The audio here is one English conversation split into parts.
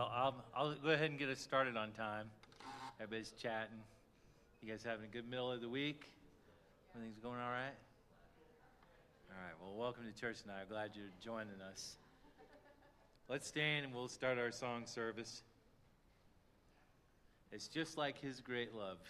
Well, I'll, I'll go ahead and get us started on time. Everybody's chatting. You guys having a good middle of the week? Everything's going all right? All right. Well, welcome to church tonight. I'm glad you're joining us. Let's stand and we'll start our song service. It's just like His great love.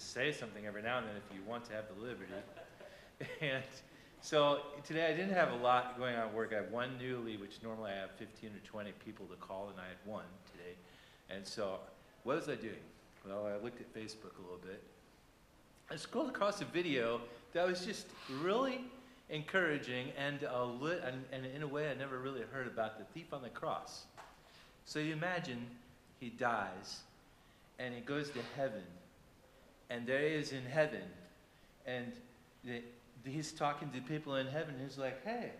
Say something every now and then if you want to have the liberty. and so today I didn't have a lot going on at work. I have one new lead, which normally I have 15 or 20 people to call, and I had one today. And so what was I doing? Well, I looked at Facebook a little bit. I scrolled across a video that was just really encouraging and, lit, and, and in a way I never really heard about the thief on the cross. So you imagine he dies and he goes to heaven and there he is in heaven. And the, he's talking to people in heaven. He's like, hey,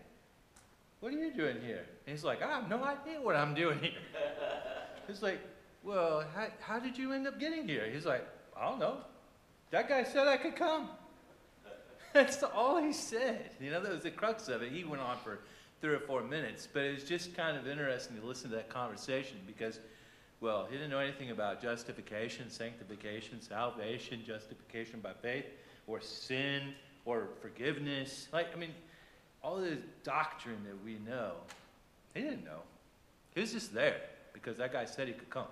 what are you doing here? And he's like, I have no idea what I'm doing here. he's like, well, how, how did you end up getting here? He's like, I don't know. That guy said I could come. That's all he said. You know, that was the crux of it. He went on for three or four minutes, but it was just kind of interesting to listen to that conversation because – well, he didn't know anything about justification, sanctification, salvation, justification by faith, or sin, or forgiveness. Like, I mean, all this doctrine that we know, he didn't know. He was just there because that guy said he could come.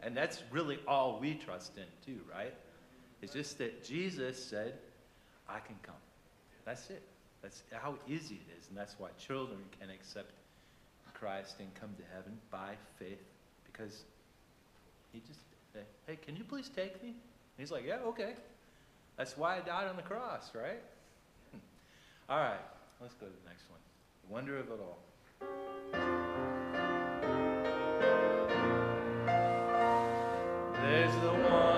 And that's really all we trust in, too, right? It's just that Jesus said, I can come. That's it. That's how easy it is. And that's why children can accept Christ and come to heaven by faith because he just said, hey, can you please take me? And he's like, yeah, okay. That's why I died on the cross, right? all right, let's go to the next one. Wonder of it all. There's the wonder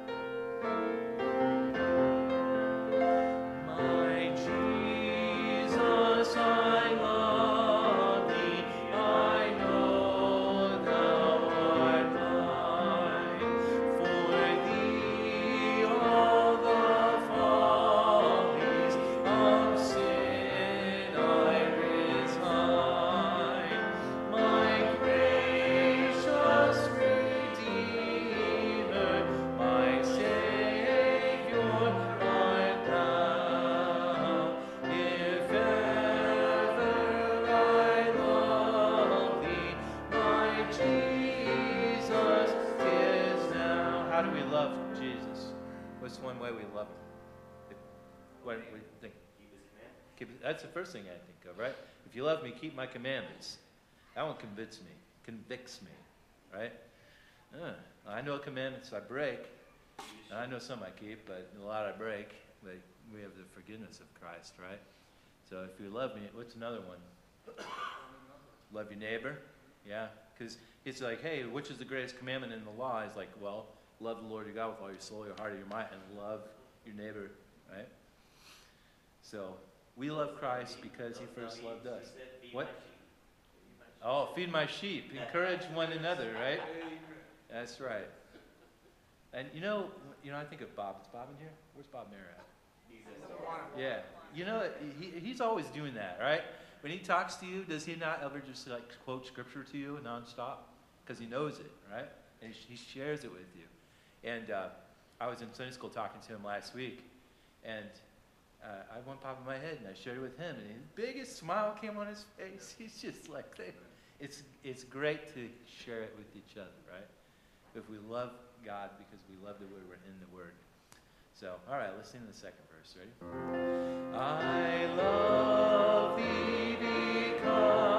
first thing I think of, right? If you love me, keep my commandments. That one convicts me, convicts me, right? Uh, I know commandments I break. And I know some I keep, but a lot I break. But we have the forgiveness of Christ, right? So if you love me, what's another one? love your neighbor. Yeah, because it's like, hey, which is the greatest commandment in the law? It's like, well, love the Lord your God with all your soul, your heart, and your mind, and love your neighbor, right? So we love Christ because he first loved us. What? Oh, feed my sheep. Encourage one another, right? That's right. And you know, you know, I think of Bob. Is Bob in here? Where's Bob Mayer? Yeah. You know, he, he's always doing that, right? When he talks to you, does he not ever just like quote scripture to you nonstop? Because he knows it, right? And he, he shares it with you. And uh, I was in Sunday school talking to him last week, and uh, I went popping my head and I shared it with him, and his biggest smile came on his face. He's just like, it's it's great to share it with each other, right? If we love God because we love the Word, we're in the Word. So, all right, let's sing the second verse. Ready? I love thee because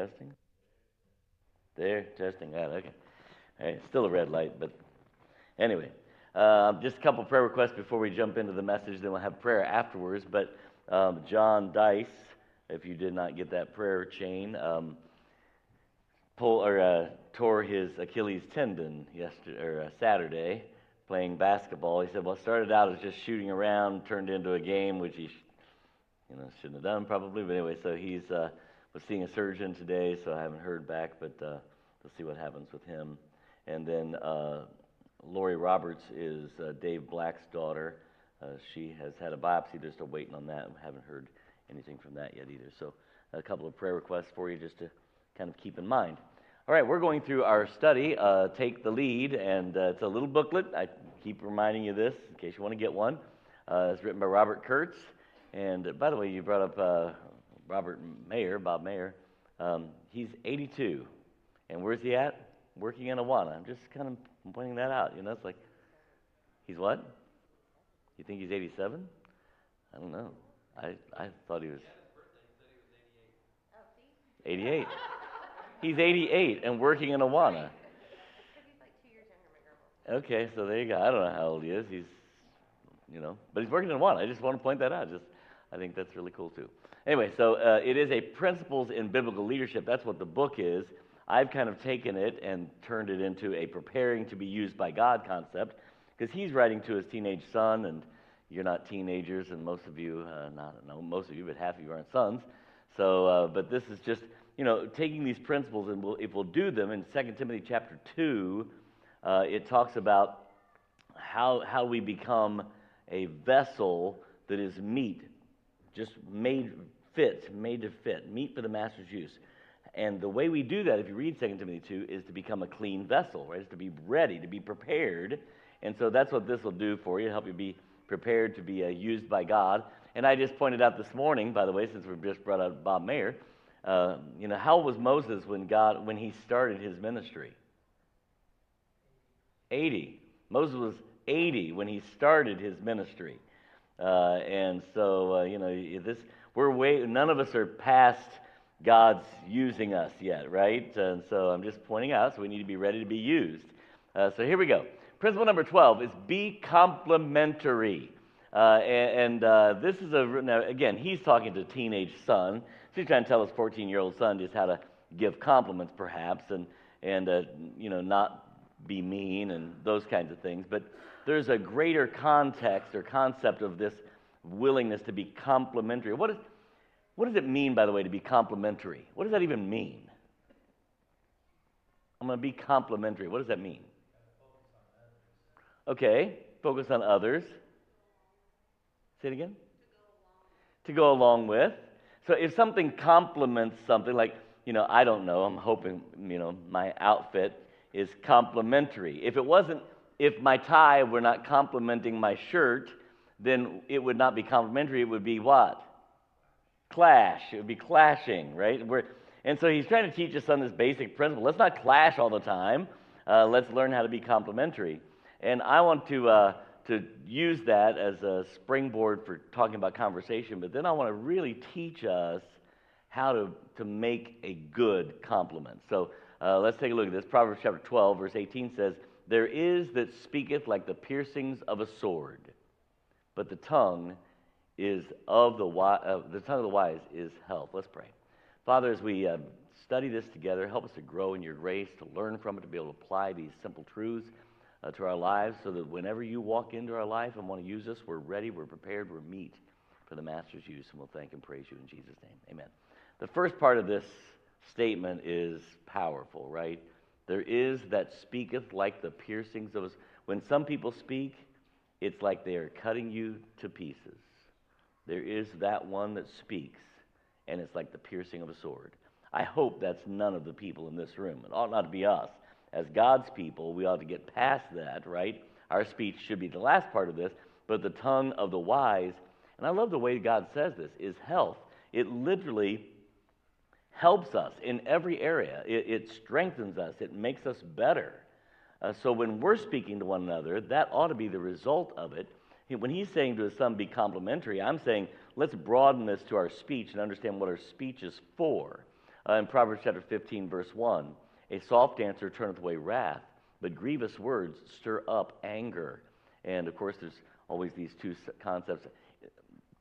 Testing? There, testing that, okay. All right, still a red light, but anyway. Uh, just a couple prayer requests before we jump into the message, then we'll have prayer afterwards. But um, John Dice, if you did not get that prayer chain, um, pull, or, uh, tore his Achilles tendon yesterday, or uh, Saturday playing basketball. He said, well, it started out as just shooting around, turned into a game, which he you know, shouldn't have done probably. But anyway, so he's uh, was seeing a surgeon today, so I haven't heard back, but uh, we'll see what happens with him. And then uh, Lori Roberts is uh, Dave Black's daughter. Uh, she has had a biopsy. They're still waiting on that. Haven't heard anything from that yet either. So, a couple of prayer requests for you just to kind of keep in mind. All right, we're going through our study, uh, Take the Lead, and uh, it's a little booklet. I keep reminding you this in case you want to get one. It's written by Robert Kurtz. And by the way, you brought up Robert Mayer, Bob Mayer. Um, he's 82. And where's he at? Working in Awana. I'm just kind of pointing that out. You know, it's like, he's what? You think he's 87? I don't know. I, I thought he was 88. He's 88 and working in Awana. Okay, so there you go. I don't know how old he is. He's, you know, but he's working in Awana. I just want to point that out. Just, I think that's really cool too. Anyway, so uh, it is a principles in biblical leadership. That's what the book is. I've kind of taken it and turned it into a preparing to be used by God concept because he's writing to his teenage son, and you're not teenagers, and most of you, uh, not no, most of you, but half of you aren't sons. So, uh, but this is just you know taking these principles, and we'll, if we'll do them in 2 Timothy chapter two, uh, it talks about how how we become a vessel that is meet, just made fit, made to fit, meet for the master's use. And the way we do that, if you read 2 Timothy 2, is to become a clean vessel, right? It's to be ready, to be prepared. And so that's what this will do for you, help you be prepared to be uh, used by God. And I just pointed out this morning, by the way, since we've just brought out Bob Mayer, uh, you know, how was Moses when God, when he started his ministry? 80. Moses was 80 when he started his ministry. Uh, and so, uh, you know, this, we're way, none of us are past God's using us yet, right? And so I'm just pointing out, so we need to be ready to be used. Uh, so here we go. Principle number 12 is be complementary. Uh, and, and uh, this is a, now again, he's talking to a teenage son. So he's trying to tell his 14 year old son just how to give compliments, perhaps, and, and uh, you know, not be mean and those kinds of things. But there's a greater context or concept of this willingness to be complementary. What does it mean, by the way, to be complementary? What does that even mean? I'm going to be complimentary. What does that mean? Okay, focus on others. Say it again. To go along with. So if something complements something, like, you know, I don't know, I'm hoping, you know, my outfit is complementary. If it wasn't, if my tie were not complementing my shirt, then it would not be complementary. It would be what? clash. It would be clashing, right? We're, and so he's trying to teach us on this basic principle. Let's not clash all the time. Uh, let's learn how to be complementary. And I want to, uh, to use that as a springboard for talking about conversation, but then I want to really teach us how to, to make a good compliment. So uh, let's take a look at this. Proverbs chapter 12, verse 18 says, There is that speaketh like the piercings of a sword, but the tongue is of the, uh, the tongue of the wise is health. Let's pray. Father, as we uh, study this together, help us to grow in your grace, to learn from it, to be able to apply these simple truths uh, to our lives so that whenever you walk into our life and want to use us, we're ready, we're prepared, we're meet for the Master's use. And we'll thank and praise you in Jesus' name. Amen. The first part of this statement is powerful, right? There is that speaketh like the piercings of us. When some people speak, it's like they are cutting you to pieces. There is that one that speaks, and it's like the piercing of a sword. I hope that's none of the people in this room. It ought not to be us. As God's people, we ought to get past that, right? Our speech should be the last part of this, but the tongue of the wise, and I love the way God says this, is health. It literally helps us in every area, it, it strengthens us, it makes us better. Uh, so when we're speaking to one another, that ought to be the result of it when he's saying to his son, be complimentary, I'm saying, let's broaden this to our speech and understand what our speech is for. Uh, in Proverbs chapter 15, verse 1, a soft answer turneth away wrath, but grievous words stir up anger. And of course, there's always these two concepts.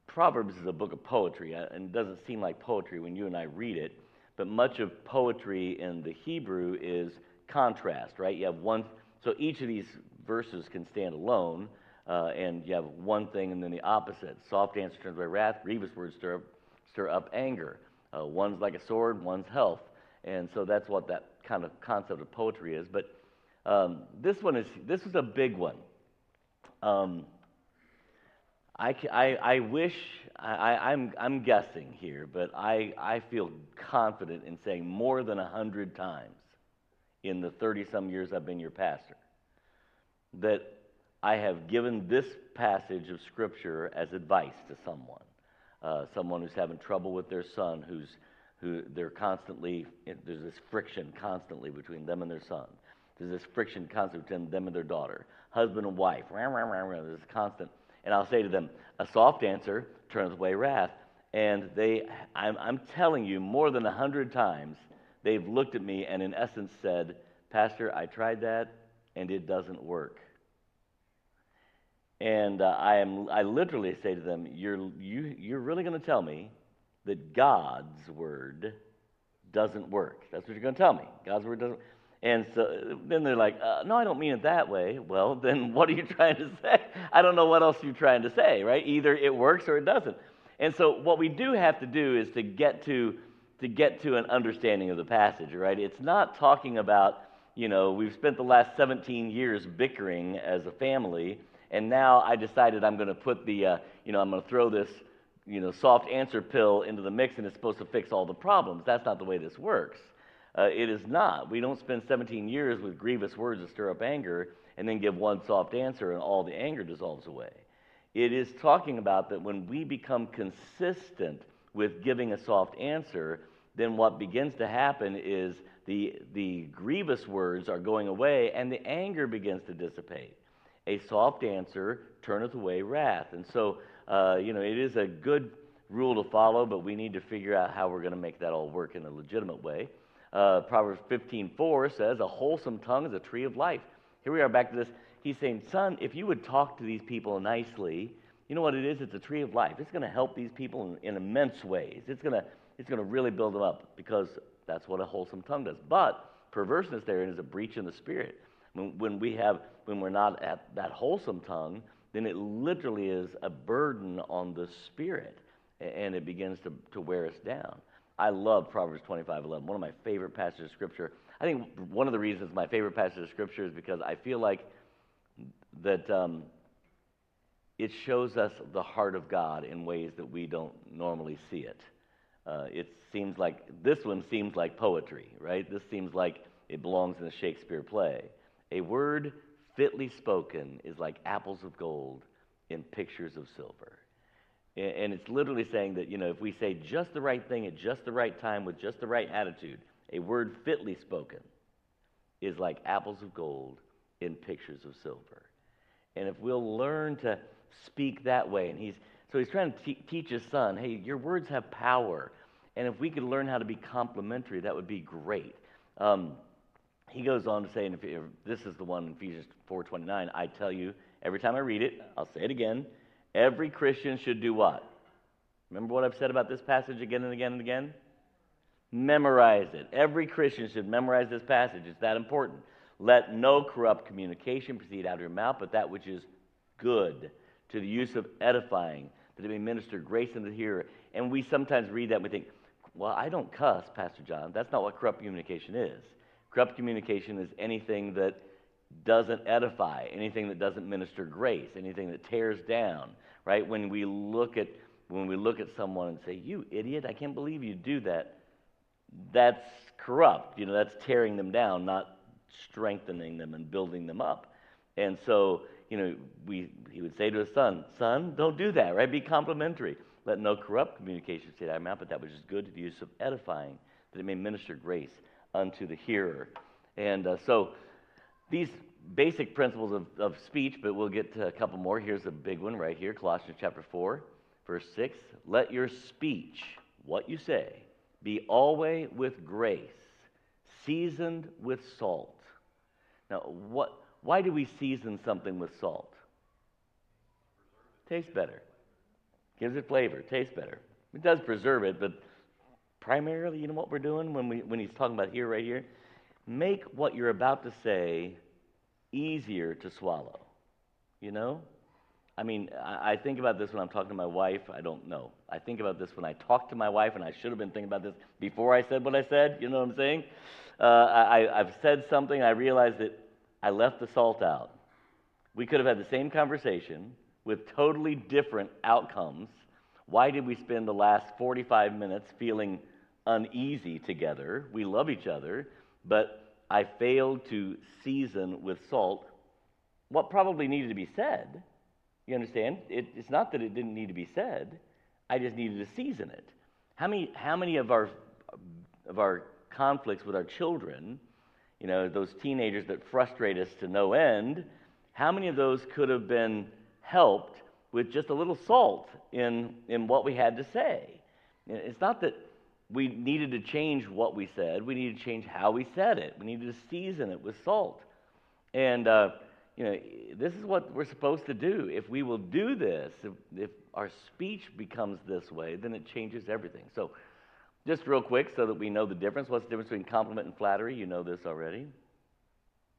Proverbs is a book of poetry, uh, and it doesn't seem like poetry when you and I read it, but much of poetry in the Hebrew is contrast, right? You have one, so each of these verses can stand alone, uh, and you have one thing and then the opposite. Soft answer turns away wrath, grievous words stir up, stir up anger. Uh, one's like a sword, one's health. And so that's what that kind of concept of poetry is. But Um, this one is this is a big one. Um, I, I, I wish I, I'm, I'm guessing here, but I, I feel confident in saying more than a hundred times in the 30 some years I've been your pastor that I have given this passage of Scripture as advice to someone. Uh, someone who's having trouble with their son, who's, who they're constantly, there's this friction constantly between them and their son. There's this friction constantly between them and their daughter. Husband and wife, there's constant. And I'll say to them, a soft answer turns away wrath. And they, I'm, I'm telling you, more than a hundred times, they've looked at me and in essence said, Pastor, I tried that and it doesn't work. And uh, I, am, I literally say to them, You're, you, you're really going to tell me that God's word doesn't work. That's what you're going to tell me. God's word doesn't and so then they're like, uh, no, I don't mean it that way. Well, then what are you trying to say? I don't know what else you're trying to say, right? Either it works or it doesn't. And so what we do have to do is to get to to get to an understanding of the passage, right? It's not talking about, you know, we've spent the last 17 years bickering as a family, and now I decided I'm going to put the, uh, you know, I'm going to throw this, you know, soft answer pill into the mix and it's supposed to fix all the problems. That's not the way this works. Uh, it is not. We don't spend 17 years with grievous words to stir up anger and then give one soft answer and all the anger dissolves away. It is talking about that when we become consistent with giving a soft answer, then what begins to happen is the, the grievous words are going away and the anger begins to dissipate. A soft answer turneth away wrath. And so, uh, you know, it is a good rule to follow, but we need to figure out how we're going to make that all work in a legitimate way. Uh, Proverbs 15:4 says, "A wholesome tongue is a tree of life." Here we are back to this. He's saying, "Son, if you would talk to these people nicely, you know what it is? It's a tree of life. It's going to help these people in, in immense ways. It's going to it's going to really build them up because that's what a wholesome tongue does. But perverseness therein is a breach in the spirit. When, when we have when we're not at that wholesome tongue, then it literally is a burden on the spirit, and it begins to, to wear us down. I love Proverbs 25 11, one of my favorite passages of Scripture. I think one of the reasons my favorite passage of Scripture is because I feel like that um, it shows us the heart of God in ways that we don't normally see it. Uh, it seems like, this one seems like poetry, right? This seems like it belongs in a Shakespeare play. A word fitly spoken is like apples of gold in pictures of silver. And it's literally saying that, you know, if we say just the right thing at just the right time with just the right attitude, a word fitly spoken is like apples of gold in pictures of silver. And if we'll learn to speak that way, and he's so he's trying to te- teach his son, hey, your words have power. And if we could learn how to be complimentary, that would be great. Um, he goes on to say, and if, if this is the one in Ephesians 4.29, I tell you, every time I read it, I'll say it again, Every Christian should do what? Remember what I've said about this passage again and again and again? Memorize it. Every Christian should memorize this passage. It's that important. Let no corrupt communication proceed out of your mouth, but that which is good to the use of edifying, that it may minister grace unto the hearer. And we sometimes read that and we think, well, I don't cuss, Pastor John. That's not what corrupt communication is. Corrupt communication is anything that doesn't edify, anything that doesn't minister grace, anything that tears down, right? When we look at when we look at someone and say, "You idiot, I can't believe you do that." That's corrupt. You know, that's tearing them down, not strengthening them and building them up. And so, you know, we he would say to his son, "Son, don't do that, right? Be complimentary. Let no corrupt communication out of mouth, but that which is good to the use of edifying, that it may minister grace unto the hearer." And uh, so these basic principles of, of speech, but we'll get to a couple more. Here's a big one right here Colossians chapter 4, verse 6. Let your speech, what you say, be always with grace, seasoned with salt. Now, what, why do we season something with salt? Tastes better. Gives it flavor, tastes better. It does preserve it, but primarily, you know what we're doing when, we, when he's talking about here, right here? Make what you're about to say easier to swallow. You know? I mean, I, think about this when I'm talking to my wife. I don't know. I think about this when I talk to my wife, and I should have been thinking about this before I said what I said. You know what I'm saying? Uh, I, I've said something, I realize that I left the salt out. We could have had the same conversation with totally different outcomes. Why did we spend the last 45 minutes feeling uneasy together? We love each other, but I failed to season with salt what probably needed to be said. You understand? It, it's not that it didn't need to be said, I just needed to season it. How many, how many of, our, of our conflicts with our children, you know, those teenagers that frustrate us to no end, how many of those could have been helped with just a little salt in, in what we had to say? It's not that we needed to change what we said, we needed to change how we said it. We needed to season it with salt. And, uh, you know, this is what we're supposed to do. If we will do this, if, if our speech becomes this way, then it changes everything. So, just real quick so that we know the difference. What's the difference between compliment and flattery? You know this already.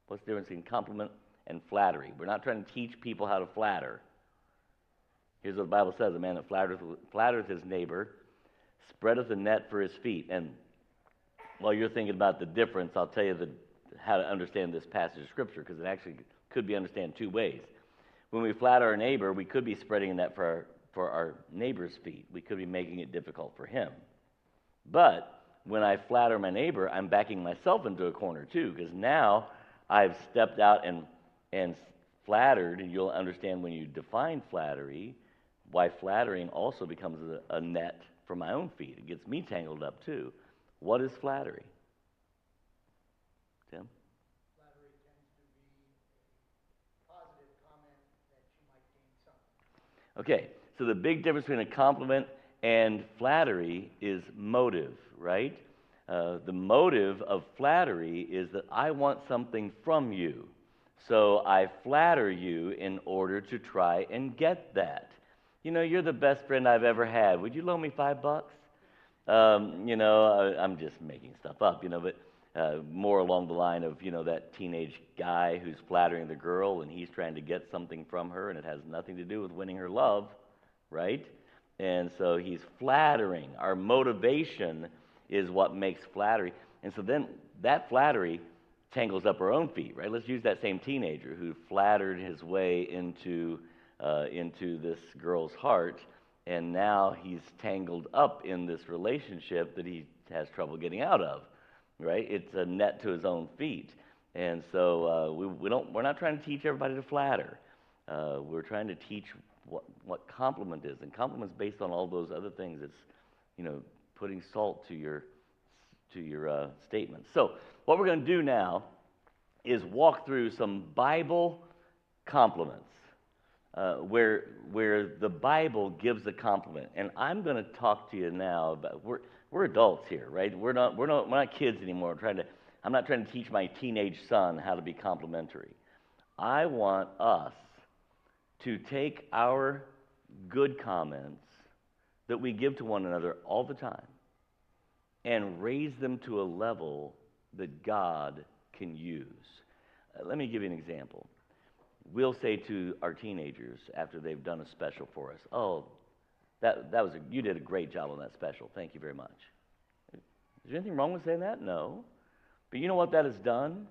What's the difference between compliment and flattery? We're not trying to teach people how to flatter. Here's what the Bible says a man that flatters, flatters his neighbor spreadeth a net for his feet. And while you're thinking about the difference, I'll tell you the, how to understand this passage of Scripture because it actually could be understood two ways. When we flatter our neighbor, we could be spreading a net for our, for our neighbor's feet. We could be making it difficult for him. But when I flatter my neighbor, I'm backing myself into a corner too because now I've stepped out and, and flattered, and you'll understand when you define flattery why flattering also becomes a, a net for my own feet. It gets me tangled up too. What is flattery? Tim? Flattery tends to be a positive comment that you might gain something. Okay, so the big difference between a compliment and flattery is motive, right? Uh, the motive of flattery is that I want something from you. So I flatter you in order to try and get that. You know, you're the best friend I've ever had. Would you loan me five bucks? Um, you know, I, I'm just making stuff up, you know, but uh, more along the line of, you know, that teenage guy who's flattering the girl and he's trying to get something from her and it has nothing to do with winning her love, right? And so he's flattering. Our motivation is what makes flattery. And so then that flattery tangles up our own feet, right? Let's use that same teenager who flattered his way into uh, into this girl's heart, and now he's tangled up in this relationship that he has trouble getting out of. Right? It's a net to his own feet, and so uh, we, we don't. We're not trying to teach everybody to flatter. Uh, we're trying to teach what what compliment is, and compliment's based on all those other things. It's you know putting salt to your to your uh, statements. So what we're going to do now is walk through some Bible compliments uh, where, where the Bible gives a compliment. And I'm going to talk to you now about, we're, we're adults here, right? We're not, we're, not, we're not kids anymore. We're trying to, I'm not trying to teach my teenage son how to be complimentary. I want us to take our good comments that we give to one another all the time and raise them to a level that God can use. Uh, let me give you an example we'll say to our teenagers after they've done a special for us, "Oh, that that was a, you did a great job on that special. Thank you very much." Is there anything wrong with saying that? No. But you know what that has done?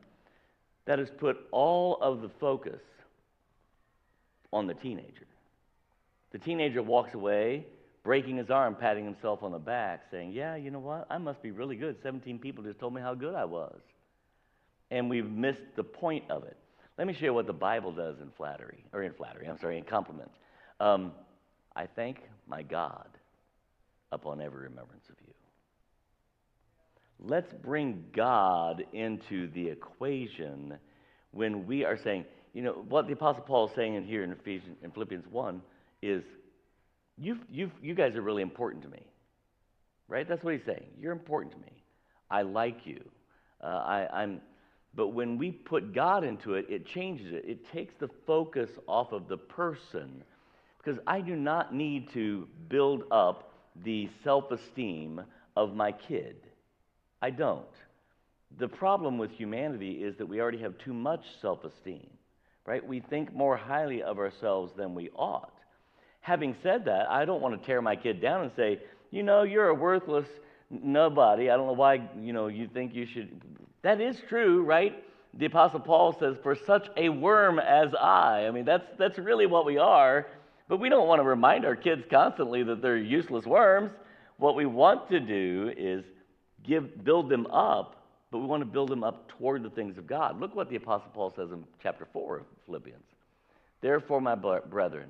That has put all of the focus on the teenager. The teenager walks away, breaking his arm, patting himself on the back, saying, Yeah, you know what? I must be really good. 17 people just told me how good I was. And we've missed the point of it. Let me show you what the Bible does in flattery, or in flattery, I'm sorry, in compliments. Um, I thank my God upon every remembrance of you. Let's bring God into the equation when we are saying, you know, what the Apostle Paul is saying in here in, Ephesians, in Philippians 1 is, you you you guys are really important to me. Right? That's what he's saying. You're important to me. I like you. Uh, I, I'm, but when we put God into it, it changes it. It takes the focus off of the person. Because I do not need to build up the self esteem of my kid. I don't. The problem with humanity is that we already have too much self esteem, right? We think more highly of ourselves than we ought. Having said that, I don't want to tear my kid down and say, you know, you're a worthless nobody. I don't know why, you know, you think you should that is true, right? the Apostle Paul says, For such a worm as I. I mean, that's, that's really what we are. But we don't want to remind our kids constantly that they're useless worms. What we want to do is give, build them up, but we want to build them up toward the things of God. Look what the Apostle Paul says in chapter 4 of Philippians. Therefore, my brethren,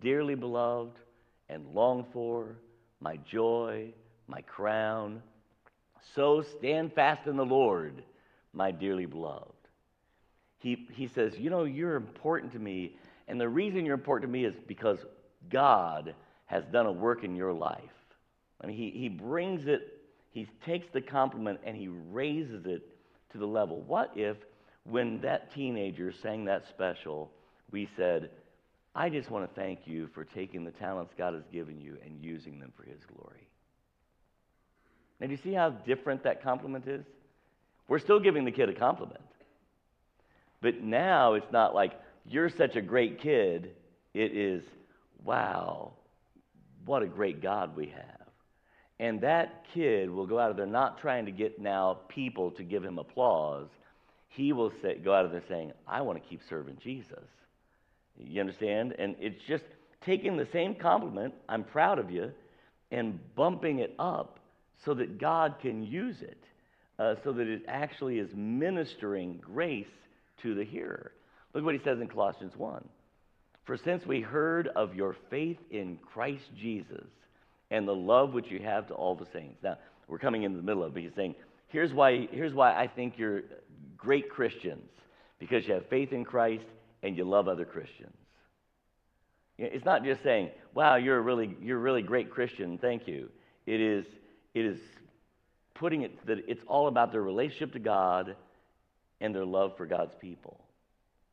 dearly beloved and longed for, my joy, my crown, so stand fast in the Lord, my dearly beloved. He, he says, You know, you're important to me, and the reason you're important to me is because God has done a work in your life. I mean, he, he brings it, he takes the compliment and he raises it to the level. What if, when that teenager sang that special, we said, I just want to thank you for taking the talents God has given you and using them for his glory? Now, do you see how different that compliment is? We're still giving the kid a compliment. But now it's not like, you're such a great kid. It is, wow, what a great God we have. And that kid will go out of there not trying to get now people to give him applause. He will say, go out of there saying, I want to keep serving Jesus. You understand? And it's just taking the same compliment, I'm proud of you, and bumping it up so that God can use it, uh, so that it actually is ministering grace to the hearer. Look what he says in Colossians 1. For since we heard of your faith in Christ Jesus and the love which you have to all the saints. Now, we're coming into the middle of it. He's saying, here's why, here's why I think you're great Christians because you have faith in Christ and you love other Christians. It's not just saying, wow, you're a really, you're a really great Christian, thank you. It is, it is putting it that it's all about their relationship to God and their love for God's people.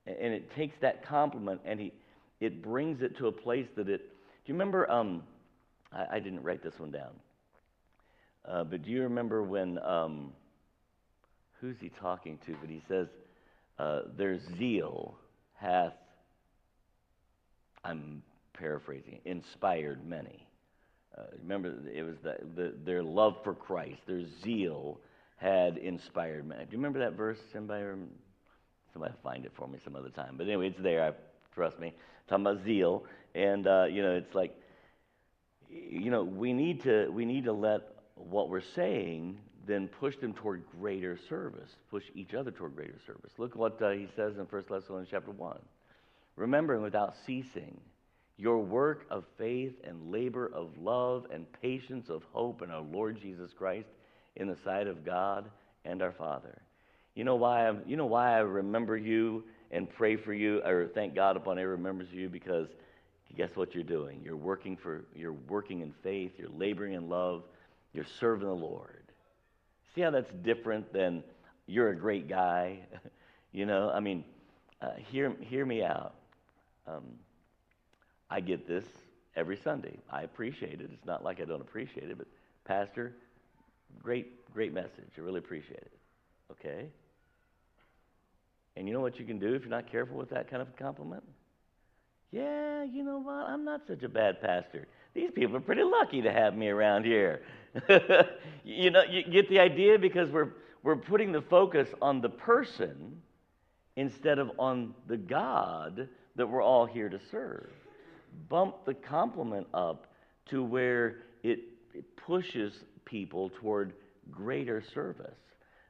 And it takes that compliment and he, it brings it to a place that it. Do you remember? Um, I, I didn't write this one down. Uh, but do you remember when? Um, who's he talking to? But he says, uh, "Their zeal hath." I'm paraphrasing. Inspired many. Uh, remember, it was the, the, their love for Christ, their zeal had inspired many. Do you remember that verse? Somebody, somebody find it for me some other time. But anyway, it's there. I, trust me. Talking about zeal, and uh, you know, it's like, you know, we need to we need to let what we're saying then push them toward greater service, push each other toward greater service. Look what uh, he says in 1 Thessalonians chapter 1. Remembering without ceasing your work of faith and labor of love and patience of hope in our Lord Jesus Christ in the sight of God and our Father. You know why I'm, you know why I remember you and pray for you or thank God upon every remembers you because guess what you're doing? You're working for you're working in faith, you're laboring in love, you're serving the Lord. See how that's different than you're a great guy? you know, I mean, uh, hear hear me out. Um, I get this every Sunday. I appreciate it. It's not like I don't appreciate it, but Pastor, great, great message. I really appreciate it. Okay? And you know what you can do if you're not careful with that kind of compliment? Yeah, you know what? I'm not such a bad pastor. These people are pretty lucky to have me around here. you know, you get the idea because we're, we're putting the focus on the person instead of on the God that we're all here to serve. Bump the compliment up to where it, it pushes people toward greater service.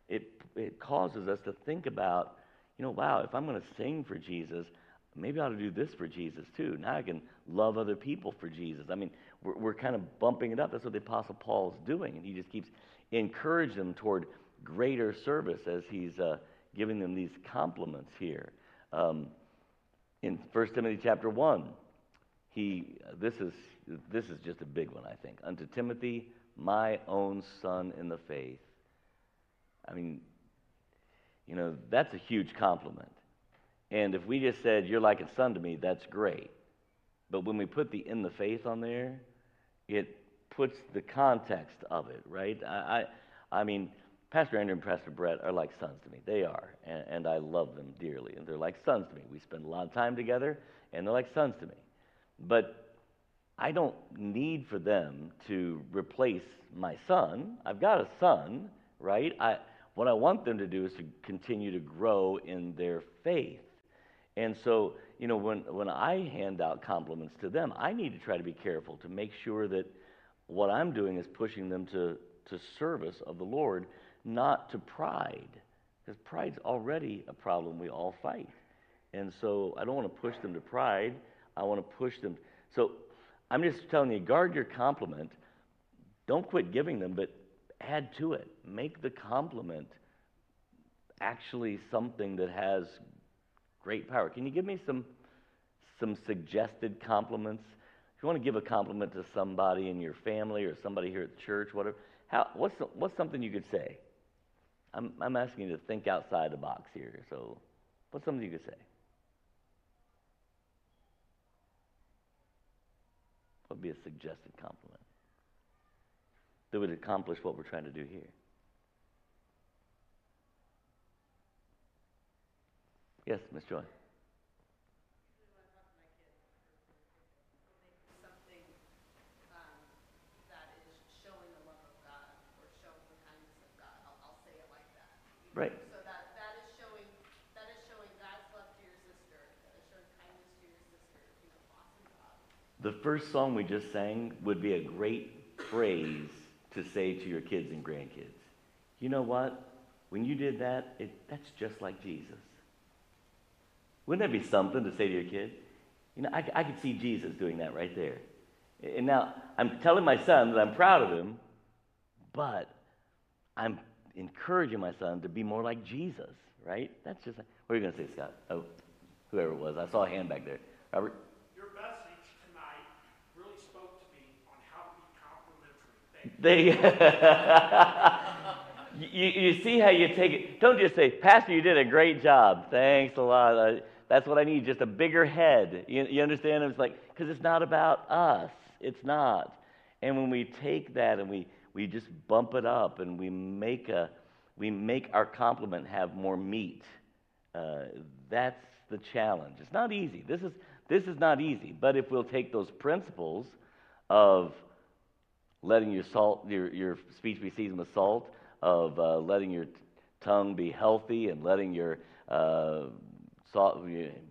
It, it causes us to think about, you know, wow, if I'm going to sing for Jesus, maybe I ought to do this for Jesus too. Now I can love other people for Jesus. I mean, we're, we're kind of bumping it up. That's what the Apostle Paul is doing. And he just keeps encouraging them toward greater service as he's uh, giving them these compliments here. Um, in 1 Timothy chapter 1, he, this, is, this is just a big one, I think. Unto Timothy, my own son in the faith. I mean, you know, that's a huge compliment. And if we just said, You're like a son to me, that's great. But when we put the in the faith on there, it puts the context of it, right? I, I, I mean, Pastor Andrew and Pastor Brett are like sons to me. They are. And, and I love them dearly. And they're like sons to me. We spend a lot of time together, and they're like sons to me. But I don't need for them to replace my son. I've got a son, right? I, What I want them to do is to continue to grow in their faith. And so, you know, when, when I hand out compliments to them, I need to try to be careful to make sure that what I'm doing is pushing them to, to service of the Lord, not to pride. Because pride's already a problem we all fight. And so I don't want to push them to pride. I want to push them. So I'm just telling you, guard your compliment. Don't quit giving them, but add to it. Make the compliment actually something that has great power. Can you give me some some suggested compliments? If you want to give a compliment to somebody in your family or somebody here at the church, whatever, how, what's, what's something you could say? I'm, I'm asking you to think outside the box here. So, what's something you could say? Be a suggested compliment that would accomplish what we're trying to do here? Yes, Miss Joy. something um, that is showing the love of God or showing the kindness of God. I'll, I'll say it like that. Right. So that, that is showing that is showing God's love to your sister. That is showing kindness to your sister. You know, awesome job. The first song we just sang would be a great phrase to say to your kids and grandkids. You know what? When you did that, it, that's just like Jesus. Wouldn't that be something to say to your kid? You know, I, I could see Jesus doing that right there. And now I'm telling my son that I'm proud of him, but I'm encouraging my son to be more like Jesus, right? That's just, what are you going to say, Scott? Oh, whoever it was. I saw a hand back there. Robert? Your message tonight really spoke to me on how to be complimentary. Thank you. They, you, you see how you take it. Don't just say, Pastor, you did a great job. Thanks a lot. Uh, that's what I need, just a bigger head. You, you understand? It's like, because it's not about us. It's not. And when we take that and we, we just bump it up and we make, a, we make our compliment have more meat, uh, that's the challenge. It's not easy. This is, this is not easy. But if we'll take those principles of letting your, salt, your, your speech be seasoned with salt, of uh, letting your tongue be healthy and letting your uh, soft,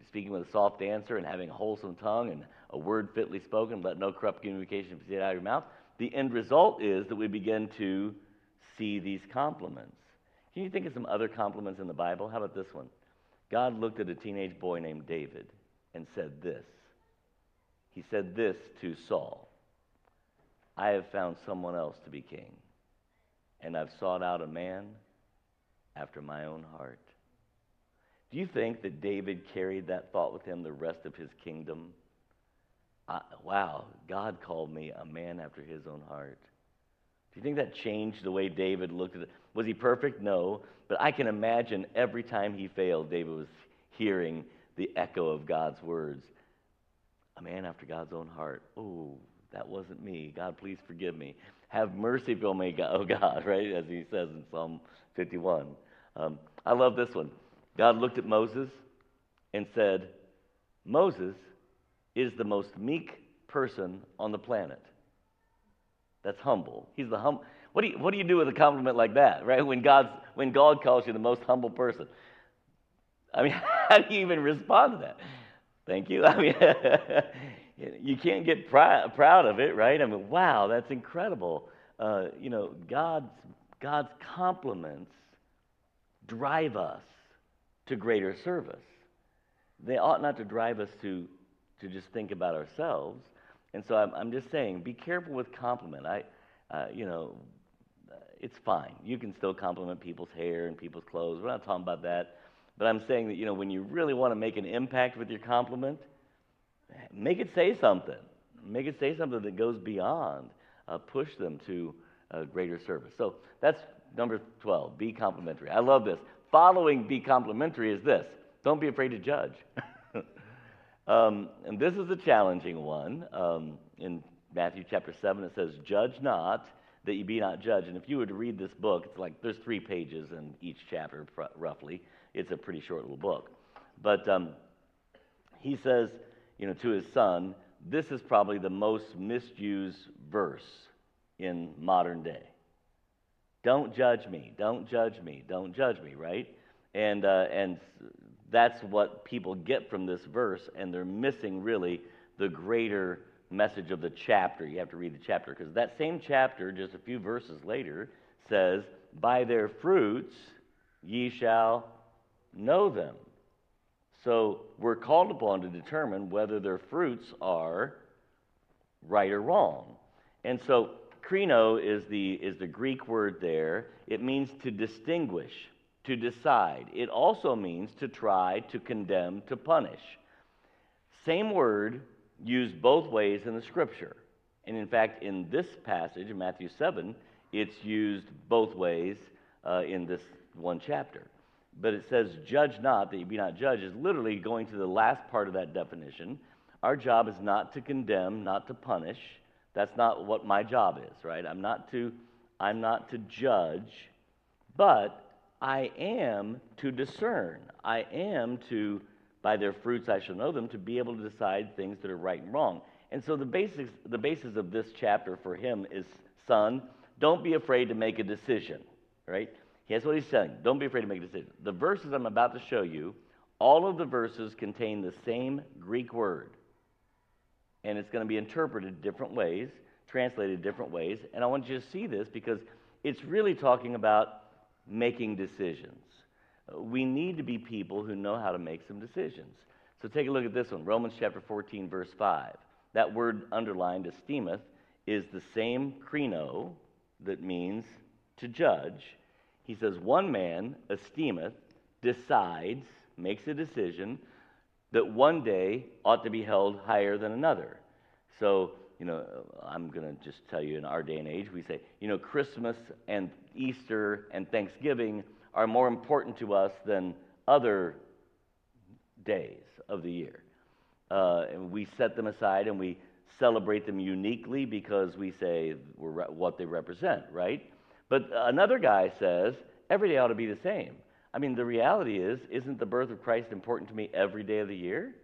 speaking with a soft answer and having a wholesome tongue and a word fitly spoken, let no corrupt communication proceed out of your mouth. The end result is that we begin to see these compliments. Can you think of some other compliments in the Bible? How about this one? God looked at a teenage boy named David and said this. He said this to Saul I have found someone else to be king, and I've sought out a man after my own heart. Do you think that David carried that thought with him the rest of his kingdom? I, wow, God called me a man after his own heart. Do you think that changed the way David looked at it? Was he perfect? No. But I can imagine every time he failed, David was hearing the echo of God's words. A man after God's own heart. Oh, that wasn't me. God, please forgive me. Have mercy on me, oh God, right? As he says in Psalm 51. Um, I love this one. God looked at Moses and said, Moses is the most meek person on the planet. That's humble. He's the hum. What do you What do you do with a compliment like that, right? When God's when God calls you the most humble person. I mean, how do you even respond to that? Thank you. I mean, you can't get pr- proud of it, right? I mean, wow, that's incredible. Uh, you know, God's God's compliments drive us to greater service. They ought not to drive us to to just think about ourselves. And so I'm, I'm just saying, be careful with compliment. I, uh, you know, it's fine. You can still compliment people's hair and people's clothes. We're not talking about that. But I'm saying that, you know, when you really want to make an impact with your compliment, make it say something. Make it say something that goes beyond. Uh, push them to uh, greater service. So that's number 12. Be complimentary. I love this. Following be complimentary is this don't be afraid to judge. um, and this is a challenging one. Um, in Matthew chapter 7, it says, Judge not that you be not judged. And if you were to read this book, it's like there's three pages in each chapter, roughly. It's a pretty short little book. But um, he says, you know, to his son, this is probably the most misused verse in modern day. Don't judge me. Don't judge me. Don't judge me, right? And, uh, and that's what people get from this verse, and they're missing really the greater message of the chapter. You have to read the chapter because that same chapter, just a few verses later, says, By their fruits ye shall know them. So we're called upon to determine whether their fruits are right or wrong. And so krino is the, is the Greek word there. It means to distinguish, to decide. It also means to try, to condemn, to punish. Same word used both ways in the scripture. And in fact, in this passage, in Matthew 7, it's used both ways uh, in this one chapter. But it says, judge not, that you be not judged, is literally going to the last part of that definition. Our job is not to condemn, not to punish. That's not what my job is, right? I'm not to, I'm not to judge, but I am to discern. I am to by their fruits I shall know them, to be able to decide things that are right and wrong. And so the basics, the basis of this chapter for him is, son, don't be afraid to make a decision, right? Here's what he's saying. Don't be afraid to make a decision. The verses I'm about to show you, all of the verses contain the same Greek word. And it's going to be interpreted different ways, translated different ways. And I want you to see this because it's really talking about making decisions we need to be people who know how to make some decisions. So take a look at this one Romans chapter 14, verse 5. That word underlined, esteemeth, is the same krino that means to judge. He says, One man esteemeth, decides, makes a decision that one day ought to be held higher than another. So, you know, I'm going to just tell you in our day and age, we say, you know, Christmas and Easter and Thanksgiving are more important to us than other days of the year. Uh, and we set them aside and we celebrate them uniquely because we say what they represent, right? But another guy says every day ought to be the same. I mean, the reality is, isn't the birth of Christ important to me every day of the year?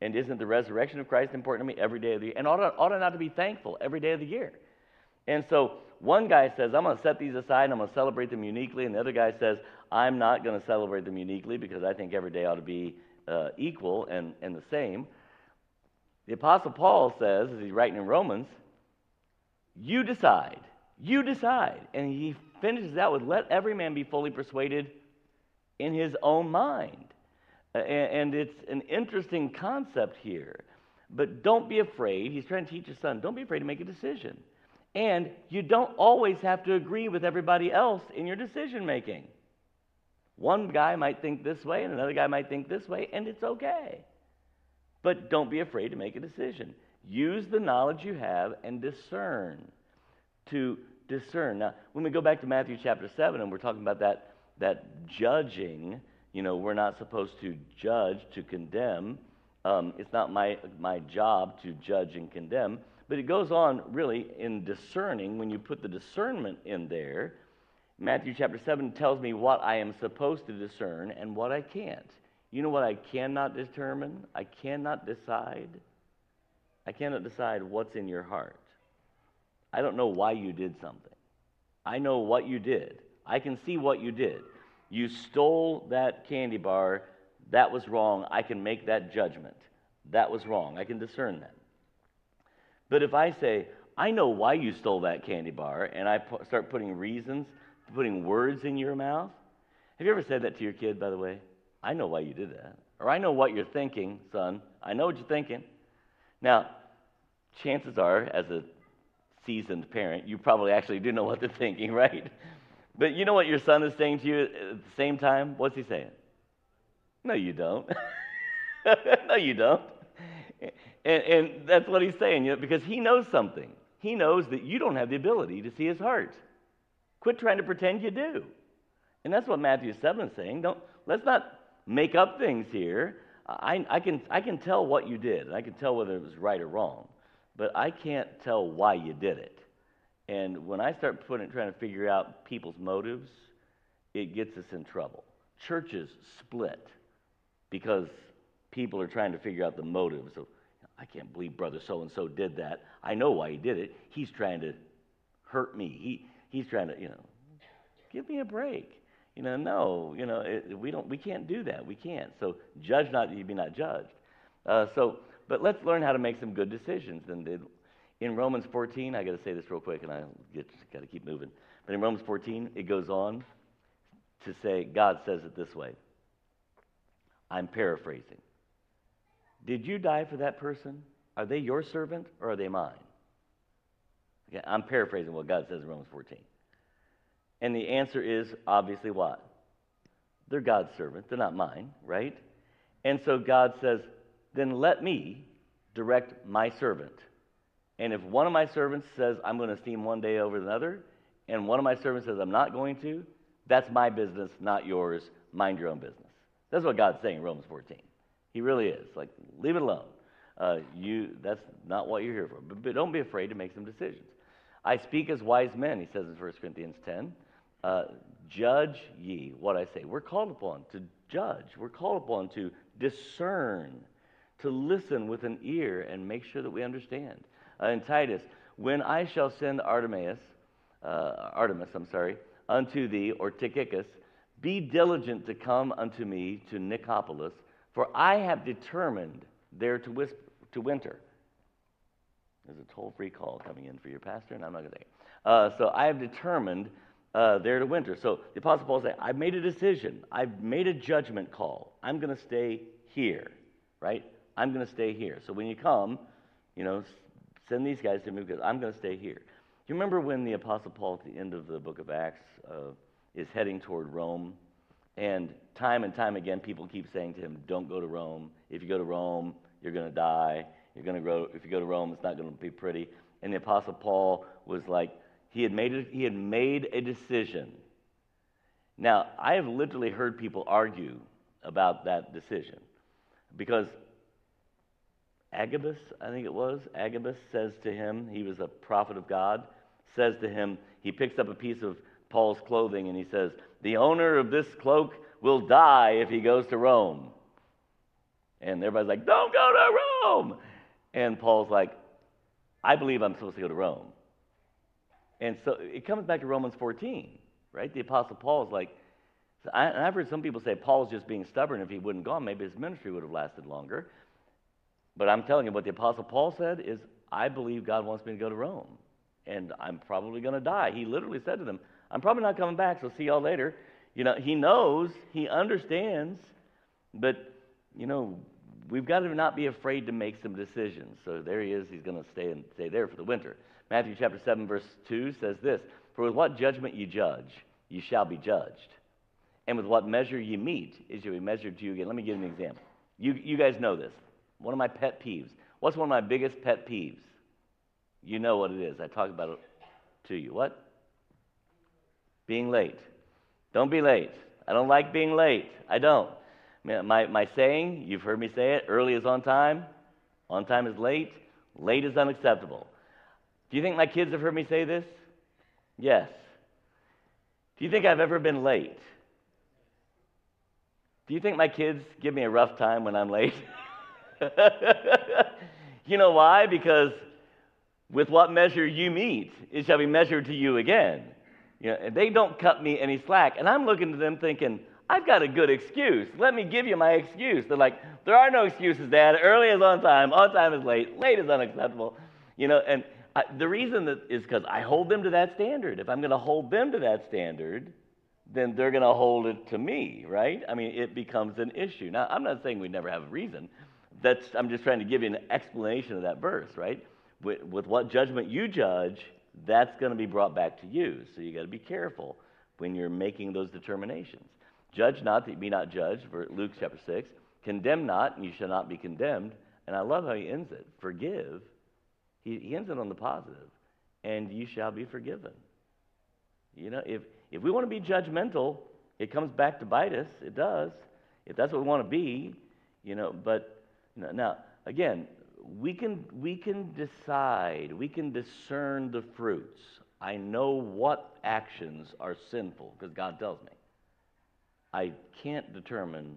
And isn't the resurrection of Christ important to me every day of the year? And ought, ought I not to be thankful every day of the year? And so one guy says, I'm going to set these aside and I'm going to celebrate them uniquely. And the other guy says, I'm not going to celebrate them uniquely because I think every day ought to be uh, equal and, and the same. The Apostle Paul says, as he's writing in Romans, you decide. You decide. And he finishes out with, let every man be fully persuaded in his own mind. And it's an interesting concept here. But don't be afraid. He's trying to teach his son, don't be afraid to make a decision. And you don't always have to agree with everybody else in your decision making. One guy might think this way, and another guy might think this way, and it's okay. But don't be afraid to make a decision. Use the knowledge you have and discern. To discern. Now, when we go back to Matthew chapter 7, and we're talking about that, that judging, you know, we're not supposed to judge, to condemn. Um, it's not my, my job to judge and condemn. But it goes on really in discerning, when you put the discernment in there, Matthew chapter 7 tells me what I am supposed to discern and what I can't. You know what I cannot determine? I cannot decide. I cannot decide what's in your heart. I don't know why you did something. I know what you did. I can see what you did. You stole that candy bar. That was wrong. I can make that judgment. That was wrong. I can discern that. But if I say, I know why you stole that candy bar, and I start putting reasons putting words in your mouth. Have you ever said that to your kid, by the way? I know why you did that. Or I know what you're thinking, son. I know what you're thinking. Now, chances are, as a seasoned parent, you probably actually do know what they're thinking, right? But you know what your son is saying to you at the same time? What's he saying? No, you don't. no, you don't. And, and, that's what he's saying, you know, because he knows something. He knows that you don't have the ability to see his heart. Quit trying to pretend you do. And that's what Matthew 7 is saying. Don't, let's not make up things here. I, I, can, I can tell what you did, and I can tell whether it was right or wrong, but I can't tell why you did it. And when I start putting, trying to figure out people's motives, it gets us in trouble. Churches split because people are trying to figure out the motives of, I can't believe brother so and so did that. I know why he did it. He's trying to hurt me. He, He's trying to, you know. Give me a break. You know, no, you know, it, we don't, we can't do that. We can't. So judge not you be not judged. Uh, so, but let's learn how to make some good decisions. And in Romans 14, I got to say this real quick, and I got to keep moving. But in Romans 14, it goes on to say, God says it this way. I'm paraphrasing. Did you die for that person? Are they your servant or are they mine? Okay, I'm paraphrasing what God says in Romans 14. And the answer is obviously what? They're God's servant, they're not mine, right? And so God says, then let me direct my servant. And if one of my servants says, I'm going to esteem one day over another, and one of my servants says, I'm not going to, that's my business, not yours. Mind your own business. That's what God's saying in Romans 14. He really is. Like, leave it alone. Uh, you, that's not what you're here for. But, but, don't be afraid to make some decisions. I speak as wise men, he says in 1 Corinthians 10. Uh, judge ye what I say. We're called upon to judge. We're called upon to discern, to listen with an ear and make sure that we understand. Uh, in Titus, when I shall send Artemis, uh, Artemis, I'm sorry, unto thee, or Tychicus, be diligent to come unto me to Nicopolis, for I have determined there to, to winter. There's a toll free call coming in for your pastor, and I'm not going to take it. Uh, so I have determined uh, there to winter. So the Apostle Paul said, I've made a decision. I've made a judgment call. I'm going to stay here, right? I'm going to stay here. So when you come, you know, send these guys to me because I'm going to stay here. Do you remember when the Apostle Paul at the end of the book of Acts uh, is heading toward Rome? And time and time again, people keep saying to him, Don't go to Rome. If you go to Rome, you're going to die. You're going to go, if you go to Rome, it's not going to be pretty. And the Apostle Paul was like, he had made a, he had made a decision. Now, I have literally heard people argue about that decision because Agabus, I think it was, Agabus says to him, he was a prophet of God, says to him, he picks up a piece of Paul's clothing and he says, The owner of this cloak will die if he goes to Rome. And everybody's like, Don't go to Rome. And Paul's like, I believe I'm supposed to go to Rome. And so it comes back to Romans 14, right? The Apostle Paul is like, I, and I've heard some people say Paul's just being stubborn. If he wouldn't gone, maybe his ministry would have lasted longer. But I'm telling you, what the Apostle Paul said is, I believe God wants me to go to Rome, and I'm probably going to die. He literally said to them, I'm probably not coming back, so see y'all later. You know, he knows, he understands, but, you know, we've got to not be afraid to make some decisions. So there he is. He's going to stay and stay there for the winter. Matthew chapter 7, verse 2 says this For with what judgment you judge, you shall be judged. And with what measure you meet, it shall be measured to you again. Let me give you an example. You, you guys know this. One of my pet peeves. What's one of my biggest pet peeves? You know what it is. I talk about it to you. What? Being late. Don't be late. I don't like being late. I don't. My, my saying, you've heard me say it early is on time, on time is late, late is unacceptable. Do you think my kids have heard me say this? Yes. Do you think I've ever been late? Do you think my kids give me a rough time when I'm late? you know why? Because with what measure you meet, it shall be measured to you again. You know, they don't cut me any slack. And I'm looking to them thinking, I've got a good excuse. Let me give you my excuse. They're like, there are no excuses, Dad. Early is on time, on time is late, late is unacceptable. You know, and I, the reason that is because I hold them to that standard. If I'm going to hold them to that standard, then they're going to hold it to me, right? I mean, it becomes an issue. Now, I'm not saying we never have a reason, that's, I'm just trying to give you an explanation of that verse, right? With, with what judgment you judge, that's going to be brought back to you. So you got to be careful when you're making those determinations. Judge not that you be not judged, Luke chapter 6. Condemn not, and you shall not be condemned. And I love how he ends it. Forgive. He, he ends it on the positive. And you shall be forgiven. You know, if, if we want to be judgmental, it comes back to bite us. It does. If that's what we want to be, you know, but now, again, we can, we can decide, we can discern the fruits. I know what actions are sinful because God tells me. I can't determine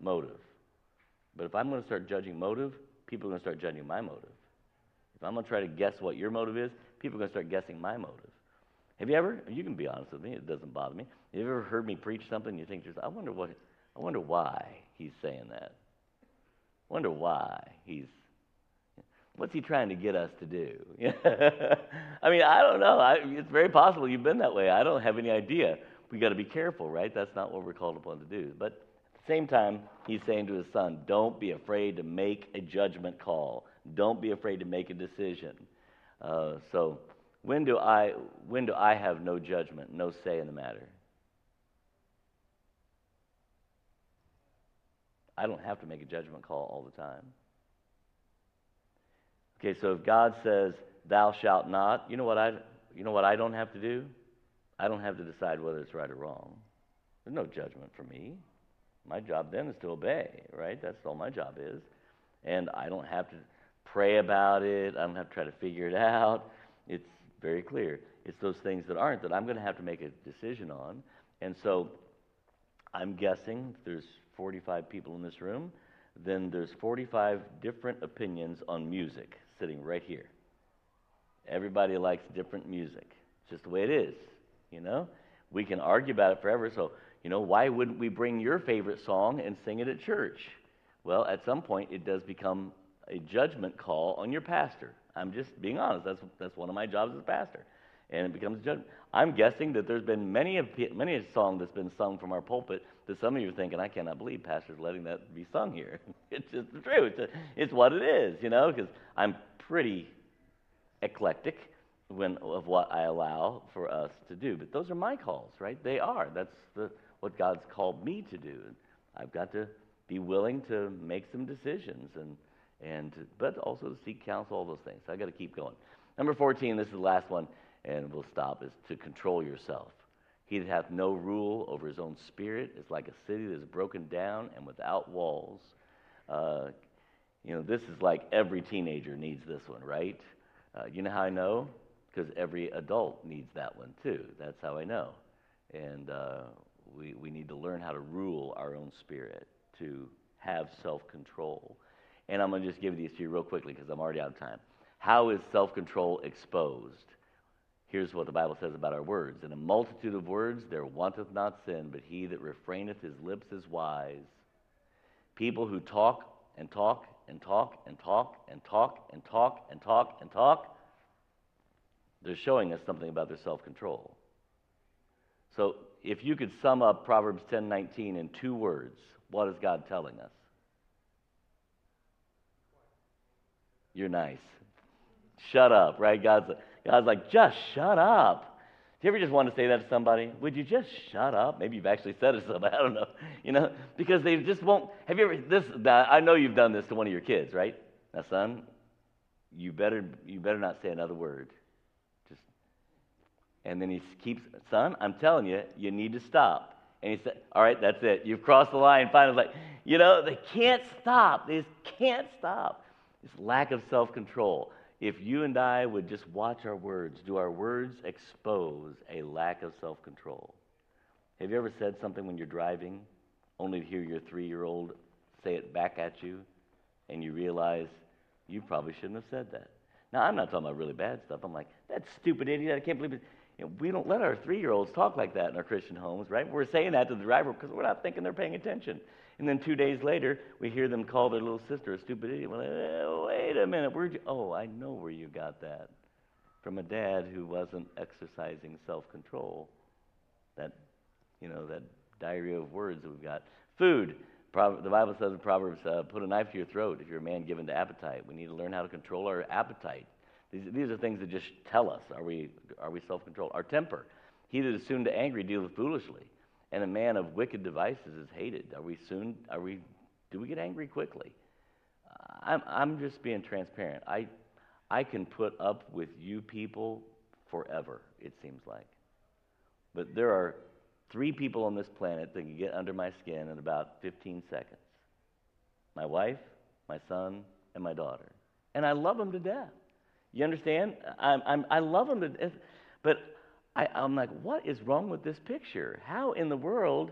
motive. But if I'm going to start judging motive, people are going to start judging my motive. If I'm going to try to guess what your motive is, people are going to start guessing my motive. Have you ever? You can be honest with me. It doesn't bother me. Have you ever heard me preach something? You think, I wonder what. I wonder why he's saying that. Wonder why he's. What's he trying to get us to do? I mean, I don't know. I, it's very possible you've been that way. I don't have any idea. We got to be careful, right? That's not what we're called upon to do. But at the same time, he's saying to his son, don't be afraid to make a judgment call. Don't be afraid to make a decision. Uh, so, when do I when do I have no judgment, no say in the matter? I don't have to make a judgment call all the time. Okay, so if God says, "Thou shalt not," you know what I you know what I don't have to do? I don't have to decide whether it's right or wrong. There's no judgment for me. My job then is to obey, right? That's all my job is. And I don't have to pray about it. I don't have to try to figure it out. It's very clear. It's those things that aren't that I'm going to have to make a decision on. And so I'm guessing there's 45 people in this room, then there's 45 different opinions on music sitting right here. Everybody likes different music. It's just the way it is, you know? We can argue about it forever, so, you know, why wouldn't we bring your favorite song and sing it at church? Well, at some point, it does become a judgment call on your pastor. I'm just being honest. That's, that's one of my jobs as a pastor. And it becomes judgment. I'm guessing that there's been many a, many a song that's been sung from our pulpit that some of you are thinking, I cannot believe pastor's letting that be sung here. it's just true. It's, a, it's what it is, you know, because I'm pretty eclectic when, of what I allow for us to do. But those are my calls, right? They are. That's the, what God's called me to do. I've got to be willing to make some decisions and – and but also to seek counsel, all those things. So I got to keep going. Number 14, this is the last one, and we'll stop, is to control yourself. He that hath no rule over his own spirit is like a city that is broken down and without walls. Uh, you know, this is like every teenager needs this one, right? Uh, you know how I know? Because every adult needs that one too. That's how I know. And uh, we, we need to learn how to rule our own spirit, to have self control. And I'm going to just give these to you real quickly because I'm already out of time. How is self control exposed? Here's what the Bible says about our words In a multitude of words there wanteth not sin, but he that refraineth his lips is wise. People who talk and talk and talk and talk and talk and talk and talk and talk, they're showing us something about their self control. So if you could sum up Proverbs 10:19 in two words, what is God telling us? You're nice. Shut up, right? God's, God's like, just shut up. Do you ever just want to say that to somebody? Would you just shut up? Maybe you've actually said it to somebody. I don't know. You know, because they just won't. Have you ever this? I know you've done this to one of your kids, right? Now, son, you better you better not say another word. Just. And then he keeps, son, I'm telling you, you need to stop. And he said, all right, that's it. You've crossed the line. Finally, like, you know, they can't stop. They just can't stop. This lack of self control. If you and I would just watch our words, do our words expose a lack of self control? Have you ever said something when you're driving, only to hear your three year old say it back at you, and you realize you probably shouldn't have said that? Now, I'm not talking about really bad stuff. I'm like, that stupid idiot, I can't believe it. You know, we don't let our three year olds talk like that in our Christian homes, right? We're saying that to the driver because we're not thinking they're paying attention. And then two days later, we hear them call their little sister a stupid idiot. We're like, wait a minute, where'd you? Oh, I know where you got that. From a dad who wasn't exercising self control. That, you know, that diarrhea of words that we've got. Food. the Bible says in Proverbs, uh, put a knife to your throat if you're a man given to appetite. We need to learn how to control our appetite. These, these are things that just tell us are we, are we self controlled? Our temper. He that is soon to angry dealeth foolishly and a man of wicked devices is hated. Are we soon, are we, do we get angry quickly? Uh, I'm, I'm just being transparent. I, I can put up with you people forever, it seems like. But there are three people on this planet that can get under my skin in about 15 seconds my wife, my son, and my daughter. And I love them to death. You understand? I'm, I'm, I love them to death. But I, I'm like, what is wrong with this picture? How in the world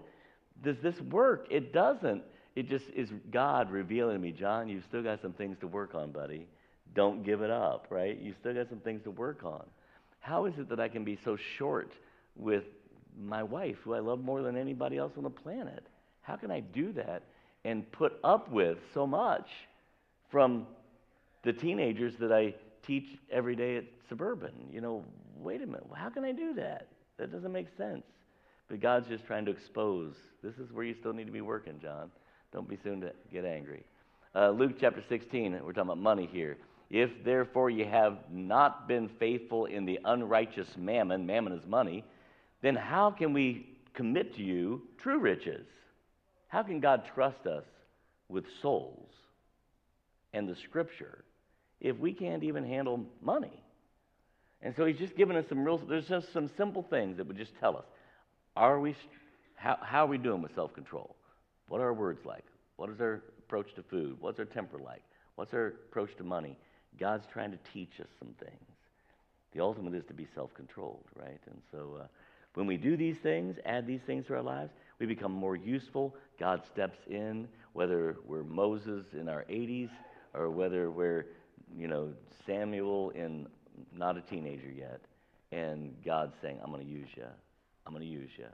does this work? It doesn't. It just is God revealing to me, John, you've still got some things to work on, buddy. Don't give it up, right? You've still got some things to work on. How is it that I can be so short with my wife, who I love more than anybody else on the planet? How can I do that and put up with so much from the teenagers that I teach every day at Suburban? You know, wait a minute, how can I do that? That doesn't make sense. But God's just trying to expose. This is where you still need to be working, John. Don't be soon to get angry. Uh, Luke chapter 16, we're talking about money here. If therefore you have not been faithful in the unrighteous mammon, mammon is money, then how can we commit to you true riches? How can God trust us with souls and the scripture if we can't even handle money? And so he's just given us some real, there's just some simple things that would just tell us are we, how, how are we doing with self control? What are our words like? What is our approach to food? What's our temper like? What's our approach to money? God's trying to teach us some things. The ultimate is to be self controlled, right? And so uh, when we do these things, add these things to our lives, we become more useful. God steps in, whether we're Moses in our 80s or whether we're, you know, Samuel in not a teenager yet. And God's saying, I'm going to use you. I'm going to use you.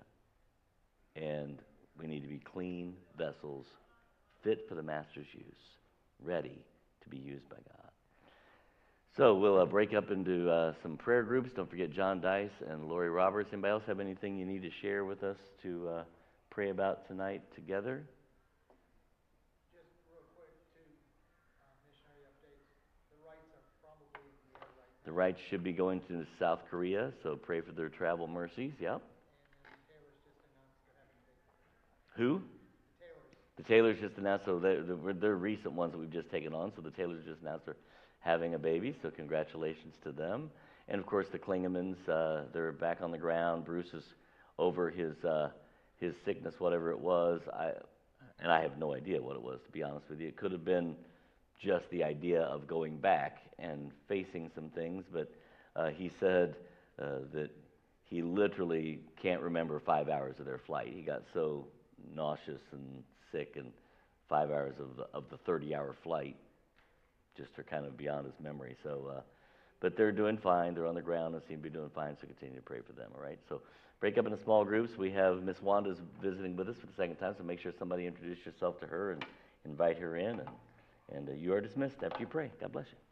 And we need to be clean vessels, fit for the master's use, ready to be used by God. So we'll uh, break up into uh, some prayer groups. Don't forget John Dice and Lori Roberts. Anybody else have anything you need to share with us to uh, pray about tonight together? Just real quick, two uh, missionary updates. The Wrights are probably in the air right now. The Wrights should be going to South Korea, so pray for their travel mercies. Yep. Who? The Taylor's, The Taylors just announced, so they're, they're recent ones that we've just taken on. So the Taylors just announced they're having a baby. So congratulations to them. And of course, the Klingemans, uh, they're back on the ground. Bruce is over his uh, his sickness, whatever it was. I and I have no idea what it was, to be honest with you. It could have been just the idea of going back and facing some things, but uh, he said uh, that he literally can't remember five hours of their flight. He got so nauseous and sick, and five hours of the, of the 30 hour flight just are kind of beyond his memory. So, uh, but they're doing fine. They're on the ground and seem to be doing fine, so continue to pray for them, all right? So, break up into small groups. We have Miss Wanda's visiting with us for the second time, so make sure somebody introduce yourself to her and invite her in. And, and uh, you are dismissed after you pray. God bless you.